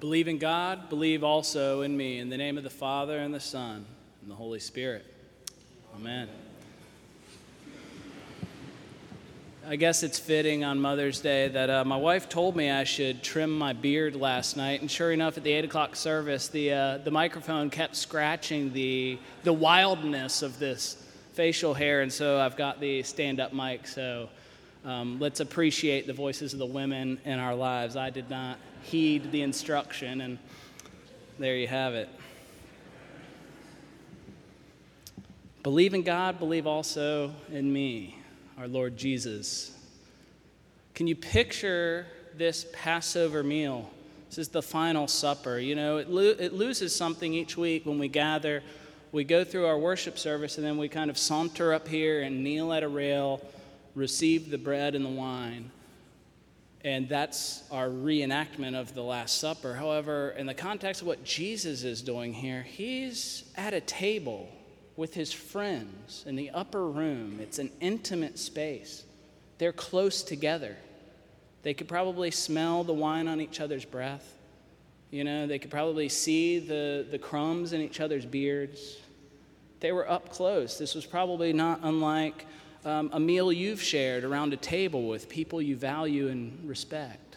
Believe in God, believe also in me. In the name of the Father, and the Son, and the Holy Spirit. Amen. I guess it's fitting on Mother's Day that uh, my wife told me I should trim my beard last night, and sure enough, at the eight o'clock service, the uh, the microphone kept scratching the the wildness of this facial hair, and so I've got the stand-up mic. So um, let's appreciate the voices of the women in our lives. I did not heed the instruction, and there you have it. Believe in God, believe also in me, our Lord Jesus. Can you picture this Passover meal? This is the final supper. You know, it, lo- it loses something each week when we gather. We go through our worship service and then we kind of saunter up here and kneel at a rail, receive the bread and the wine. And that's our reenactment of the Last Supper. However, in the context of what Jesus is doing here, he's at a table with his friends in the upper room. It's an intimate space. They're close together. They could probably smell the wine on each other's breath. You know, they could probably see the, the crumbs in each other's beards. They were up close. This was probably not unlike um, a meal you've shared around a table with people you value and respect.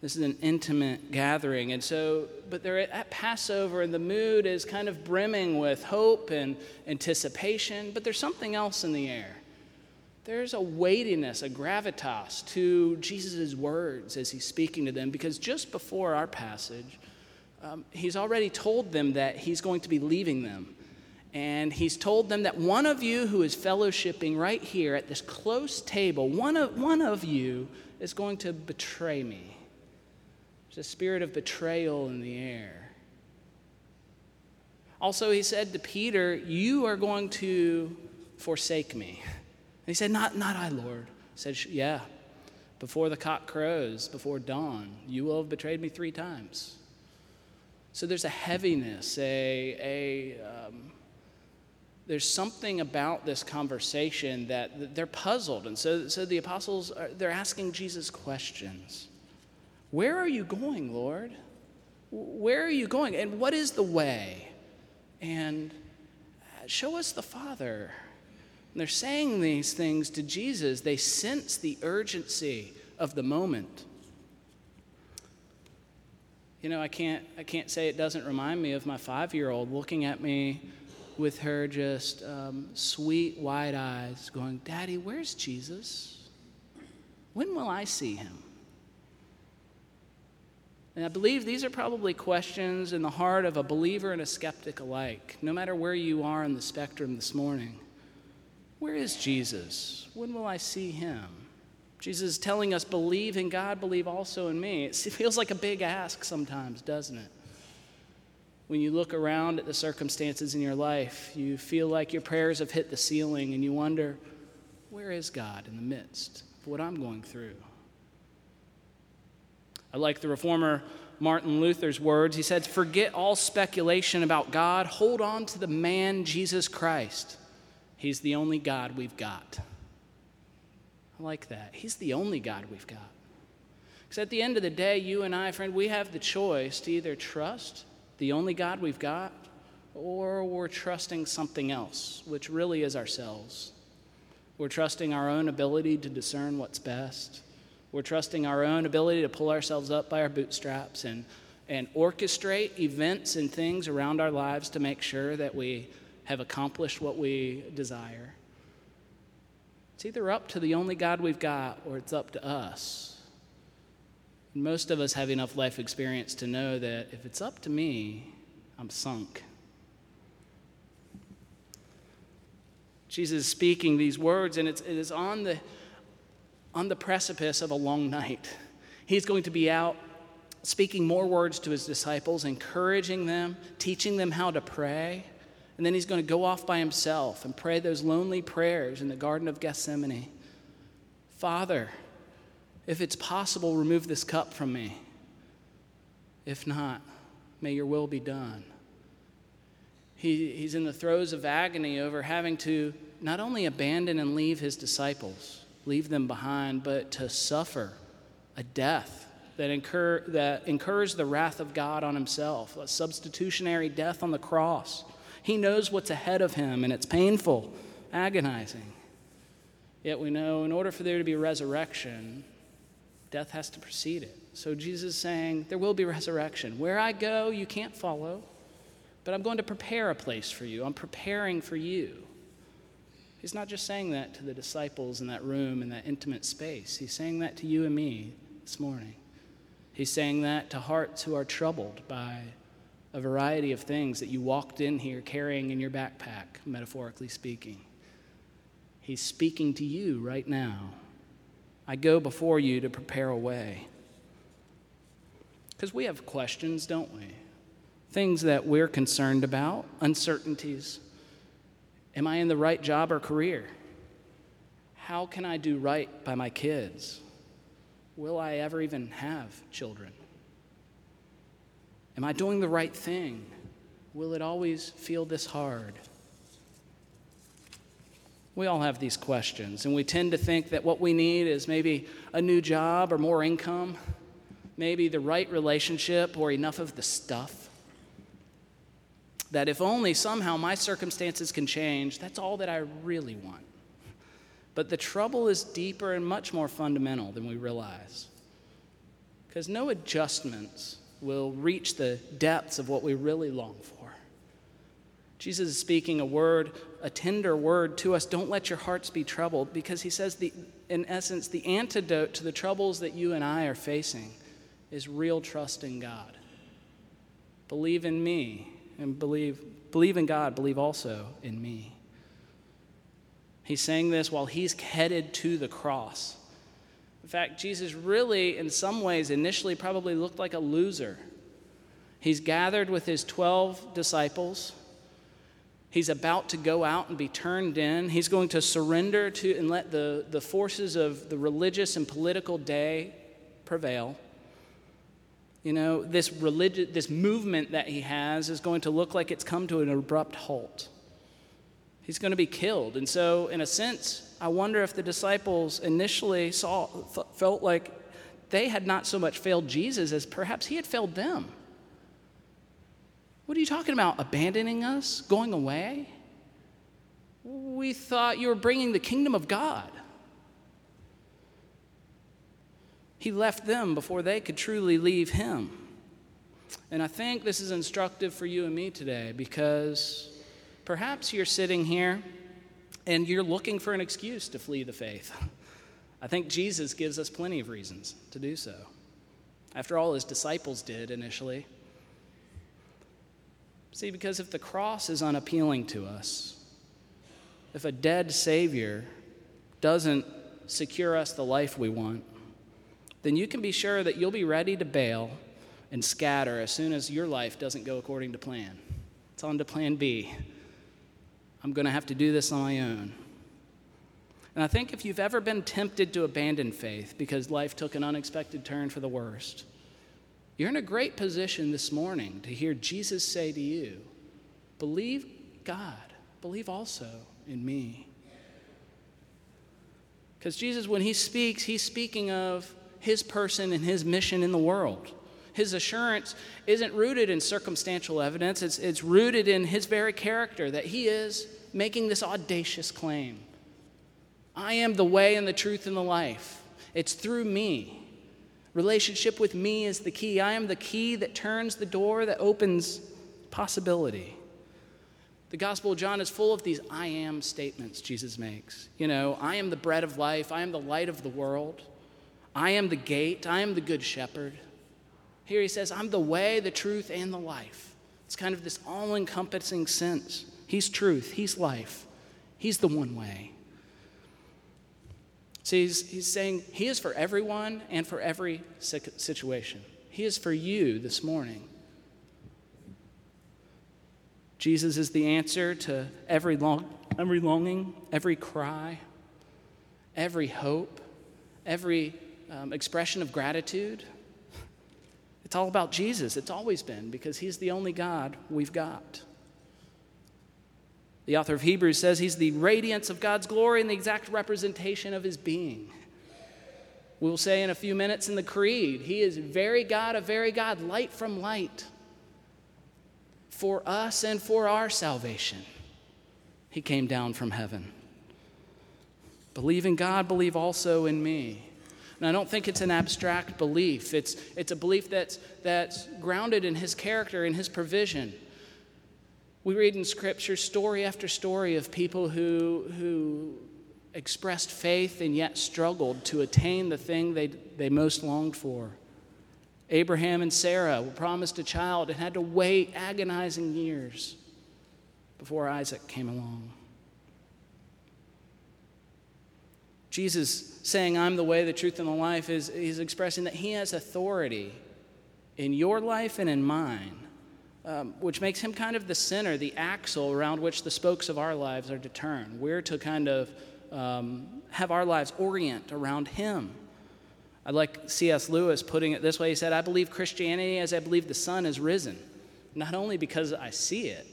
This is an intimate gathering. And so, but they're at Passover, and the mood is kind of brimming with hope and anticipation, but there's something else in the air. There's a weightiness, a gravitas to Jesus' words as he's speaking to them, because just before our passage, um, he's already told them that he's going to be leaving them and he's told them that one of you who is fellowshipping right here at this close table, one of, one of you is going to betray me. There's a spirit of betrayal in the air. Also, he said to Peter, You are going to forsake me. And he said, Not, not I, Lord. He said, Yeah, before the cock crows, before dawn, you will have betrayed me three times. So there's a heaviness, a, a um, there's something about this conversation that they're puzzled. And so, so the apostles, are, they're asking Jesus questions. Where are you going, Lord? Where are you going? And what is the way? And uh, show us the Father. And they're saying these things to Jesus. They sense the urgency of the moment. You know, I can't, I can't say it doesn't remind me of my five year old looking at me with her just um, sweet, wide eyes, going, Daddy, where's Jesus? When will I see him? And I believe these are probably questions in the heart of a believer and a skeptic alike, no matter where you are in the spectrum this morning. Where is Jesus? When will I see him? Jesus is telling us, believe in God, believe also in me. It feels like a big ask sometimes, doesn't it? When you look around at the circumstances in your life, you feel like your prayers have hit the ceiling and you wonder, where is God in the midst of what I'm going through? I like the reformer Martin Luther's words. He said, Forget all speculation about God, hold on to the man Jesus Christ. He's the only God we've got. I like that. He's the only God we've got. Because at the end of the day, you and I, friend, we have the choice to either trust the only God we've got, or we're trusting something else, which really is ourselves. We're trusting our own ability to discern what's best. We're trusting our own ability to pull ourselves up by our bootstraps and, and orchestrate events and things around our lives to make sure that we have accomplished what we desire. It's either up to the only God we've got or it's up to us most of us have enough life experience to know that if it's up to me, I'm sunk. Jesus is speaking these words, and it's, it is on the, on the precipice of a long night. He's going to be out speaking more words to his disciples, encouraging them, teaching them how to pray. And then he's going to go off by himself and pray those lonely prayers in the Garden of Gethsemane Father, if it's possible, remove this cup from me. If not, may your will be done. He, he's in the throes of agony over having to not only abandon and leave his disciples, leave them behind, but to suffer a death that, incur, that incurs the wrath of God on himself, a substitutionary death on the cross. He knows what's ahead of him, and it's painful, agonizing. Yet we know in order for there to be resurrection, death has to precede it. So Jesus is saying, There will be resurrection. Where I go, you can't follow, but I'm going to prepare a place for you. I'm preparing for you. He's not just saying that to the disciples in that room, in that intimate space. He's saying that to you and me this morning. He's saying that to hearts who are troubled by a variety of things that you walked in here carrying in your backpack, metaphorically speaking. He's speaking to you right now. I go before you to prepare a way. Because we have questions, don't we? Things that we're concerned about, uncertainties. Am I in the right job or career? How can I do right by my kids? Will I ever even have children? Am I doing the right thing? Will it always feel this hard? We all have these questions, and we tend to think that what we need is maybe a new job or more income, maybe the right relationship or enough of the stuff. That if only somehow my circumstances can change, that's all that I really want. But the trouble is deeper and much more fundamental than we realize. Because no adjustments will reach the depths of what we really long for. Jesus is speaking a word, a tender word to us. Don't let your hearts be troubled because he says, the, in essence, the antidote to the troubles that you and I are facing is real trust in God. Believe in me and believe, believe in God, believe also in me. He's saying this while he's headed to the cross. In fact, Jesus really, in some ways, initially probably looked like a loser. He's gathered with his 12 disciples He's about to go out and be turned in. He's going to surrender to and let the, the forces of the religious and political day prevail. You know, this, religi- this movement that he has is going to look like it's come to an abrupt halt. He's going to be killed. And so, in a sense, I wonder if the disciples initially saw, felt like they had not so much failed Jesus as perhaps he had failed them. What are you talking about? Abandoning us? Going away? We thought you were bringing the kingdom of God. He left them before they could truly leave him. And I think this is instructive for you and me today because perhaps you're sitting here and you're looking for an excuse to flee the faith. I think Jesus gives us plenty of reasons to do so. After all, his disciples did initially. See, because if the cross is unappealing to us, if a dead Savior doesn't secure us the life we want, then you can be sure that you'll be ready to bail and scatter as soon as your life doesn't go according to plan. It's on to plan B. I'm going to have to do this on my own. And I think if you've ever been tempted to abandon faith because life took an unexpected turn for the worst, you're in a great position this morning to hear Jesus say to you, Believe God, believe also in me. Because Jesus, when he speaks, he's speaking of his person and his mission in the world. His assurance isn't rooted in circumstantial evidence, it's, it's rooted in his very character that he is making this audacious claim I am the way and the truth and the life. It's through me. Relationship with me is the key. I am the key that turns the door that opens possibility. The Gospel of John is full of these I am statements Jesus makes. You know, I am the bread of life, I am the light of the world, I am the gate, I am the good shepherd. Here he says, I'm the way, the truth, and the life. It's kind of this all encompassing sense. He's truth, He's life, He's the one way. So he's, he's saying he is for everyone and for every situation. He is for you this morning. Jesus is the answer to every, long, every longing, every cry, every hope, every um, expression of gratitude. It's all about Jesus. It's always been because he's the only God we've got. The author of Hebrews says he's the radiance of God's glory and the exact representation of his being. We'll say in a few minutes in the Creed, He is very God of very God, light from light. For us and for our salvation, He came down from heaven. Believe in God, believe also in me. And I don't think it's an abstract belief. It's, it's a belief that's, that's grounded in his character, in his provision. We read in Scripture story after story of people who, who expressed faith and yet struggled to attain the thing they, they most longed for. Abraham and Sarah were promised a child and had to wait agonizing years before Isaac came along. Jesus saying, I'm the way, the truth, and the life, is he's expressing that he has authority in your life and in mine, um, which makes him kind of the center, the axle around which the spokes of our lives are to turn. We're to kind of um, have our lives orient around him. I like C.S. Lewis putting it this way. He said, I believe Christianity as I believe the sun has risen, not only because I see it,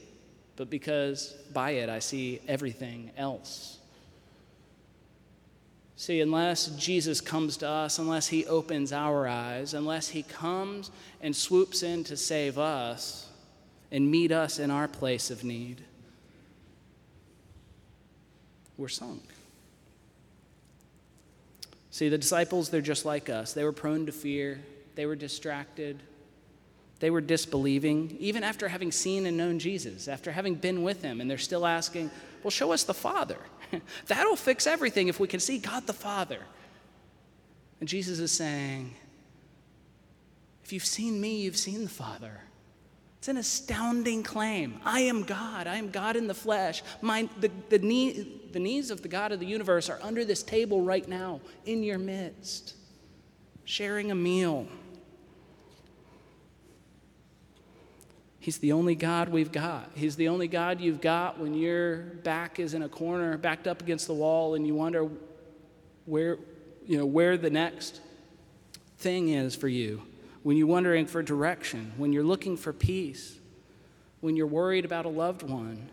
but because by it I see everything else. See, unless Jesus comes to us, unless he opens our eyes, unless he comes and swoops in to save us and meet us in our place of need, we're sunk. See, the disciples, they're just like us. They were prone to fear, they were distracted, they were disbelieving, even after having seen and known Jesus, after having been with him, and they're still asking, Well, show us the Father. That'll fix everything if we can see God the Father. And Jesus is saying, If you've seen me, you've seen the Father. It's an astounding claim. I am God. I am God in the flesh. My, the, the, knee, the knees of the God of the universe are under this table right now, in your midst, sharing a meal. He's the only God we've got. He's the only God you've got when your back is in a corner, backed up against the wall, and you wonder where, you know, where the next thing is for you. When you're wondering for direction, when you're looking for peace, when you're worried about a loved one.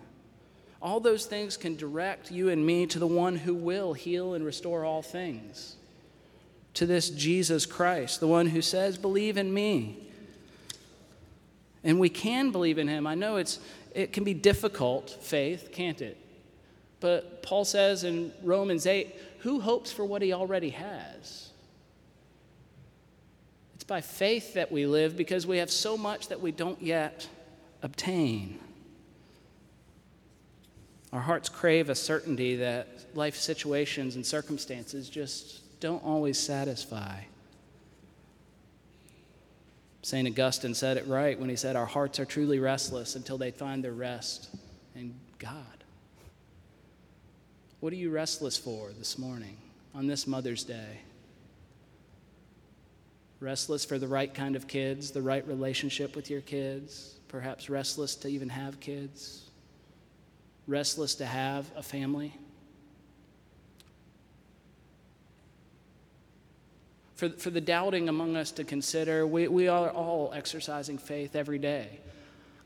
All those things can direct you and me to the one who will heal and restore all things. To this Jesus Christ, the one who says, Believe in me. And we can believe in him. I know it's, it can be difficult, faith, can't it? But Paul says in Romans 8, who hopes for what he already has? It's by faith that we live because we have so much that we don't yet obtain. Our hearts crave a certainty that life situations and circumstances just don't always satisfy. St. Augustine said it right when he said, Our hearts are truly restless until they find their rest in God. What are you restless for this morning on this Mother's Day? Restless for the right kind of kids, the right relationship with your kids, perhaps restless to even have kids, restless to have a family. for, for the doubting among us to consider. We, we are all exercising faith every day.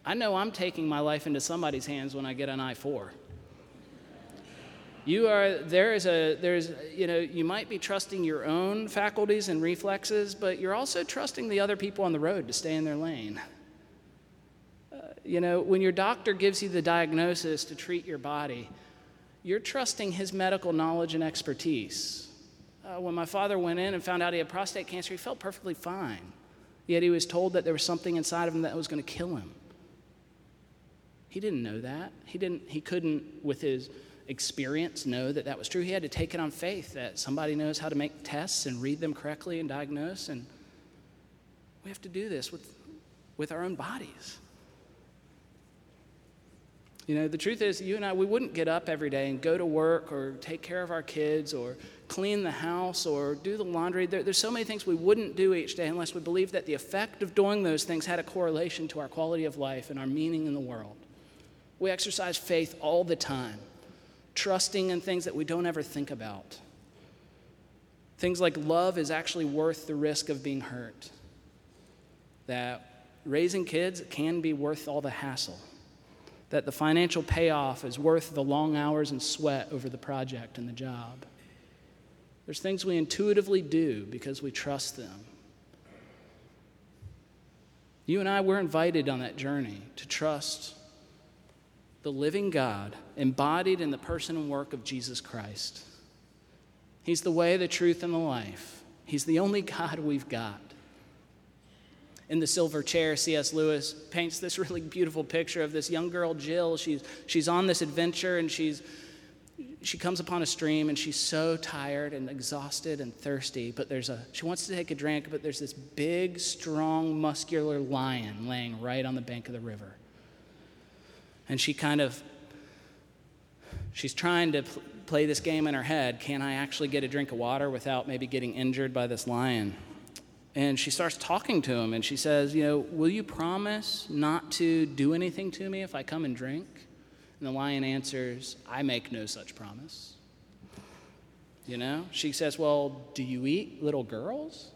I know I'm taking my life into somebody's hands when I get an I 4. You are, there is a, there's, you know, you might be trusting your own faculties and reflexes, but you're also trusting the other people on the road to stay in their lane. Uh, you know, when your doctor gives you the diagnosis to treat your body, you're trusting his medical knowledge and expertise uh, when my father went in and found out he had prostate cancer, he felt perfectly fine. Yet he was told that there was something inside of him that was going to kill him. He didn't know that. He, didn't, he couldn't, with his experience, know that that was true. He had to take it on faith that somebody knows how to make tests and read them correctly and diagnose. And we have to do this with, with our own bodies. You know, the truth is, you and I, we wouldn't get up every day and go to work or take care of our kids or clean the house or do the laundry. There, there's so many things we wouldn't do each day unless we believed that the effect of doing those things had a correlation to our quality of life and our meaning in the world. We exercise faith all the time, trusting in things that we don't ever think about. Things like love is actually worth the risk of being hurt. That raising kids can be worth all the hassle. That the financial payoff is worth the long hours and sweat over the project and the job There's things we intuitively do because we trust them. You and I, we're invited on that journey to trust the living God embodied in the person and work of Jesus Christ. He's the way, the truth, and the life. He's the only God we've got. In the silver chair, C.S. Lewis paints this really beautiful picture of this young girl, Jill. She's, she's on this adventure and she's she comes upon a stream and she's so tired and exhausted and thirsty but there's a she wants to take a drink but there's this big strong muscular lion laying right on the bank of the river and she kind of she's trying to pl- play this game in her head can i actually get a drink of water without maybe getting injured by this lion and she starts talking to him and she says you know will you promise not to do anything to me if i come and drink and the lion answers, I make no such promise. You know? She says, Well, do you eat little girls?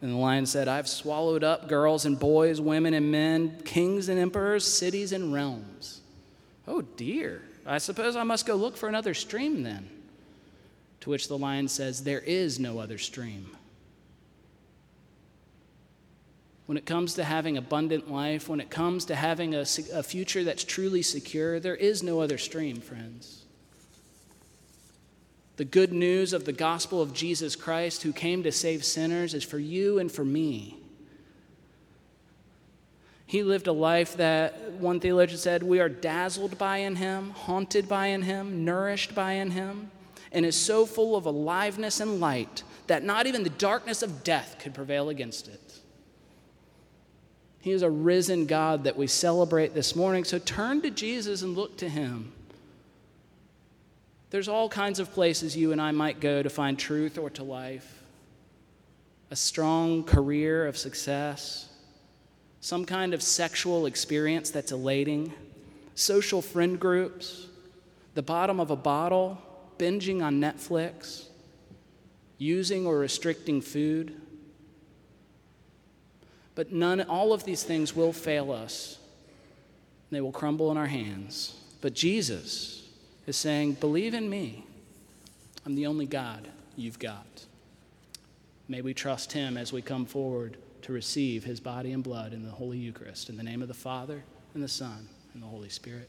And the lion said, I've swallowed up girls and boys, women and men, kings and emperors, cities and realms. Oh dear, I suppose I must go look for another stream then. To which the lion says, There is no other stream. when it comes to having abundant life, when it comes to having a, a future that's truly secure, there is no other stream, friends. The good news of the gospel of Jesus Christ, who came to save sinners, is for you and for me. He lived a life that one theologian said we are dazzled by in him, haunted by in him, nourished by in him, and is so full of aliveness and light that not even the darkness of death could prevail against it. He is a risen God that we celebrate this morning. So turn to Jesus and look to him. There's all kinds of places you and I might go to find truth or to life a strong career of success, some kind of sexual experience that's elating, social friend groups, the bottom of a bottle, binging on Netflix, using or restricting food. But none, all of these things will fail us. They will crumble in our hands. But Jesus is saying, Believe in me. I'm the only God you've got. May we trust him as we come forward to receive his body and blood in the Holy Eucharist. In the name of the Father, and the Son, and the Holy Spirit.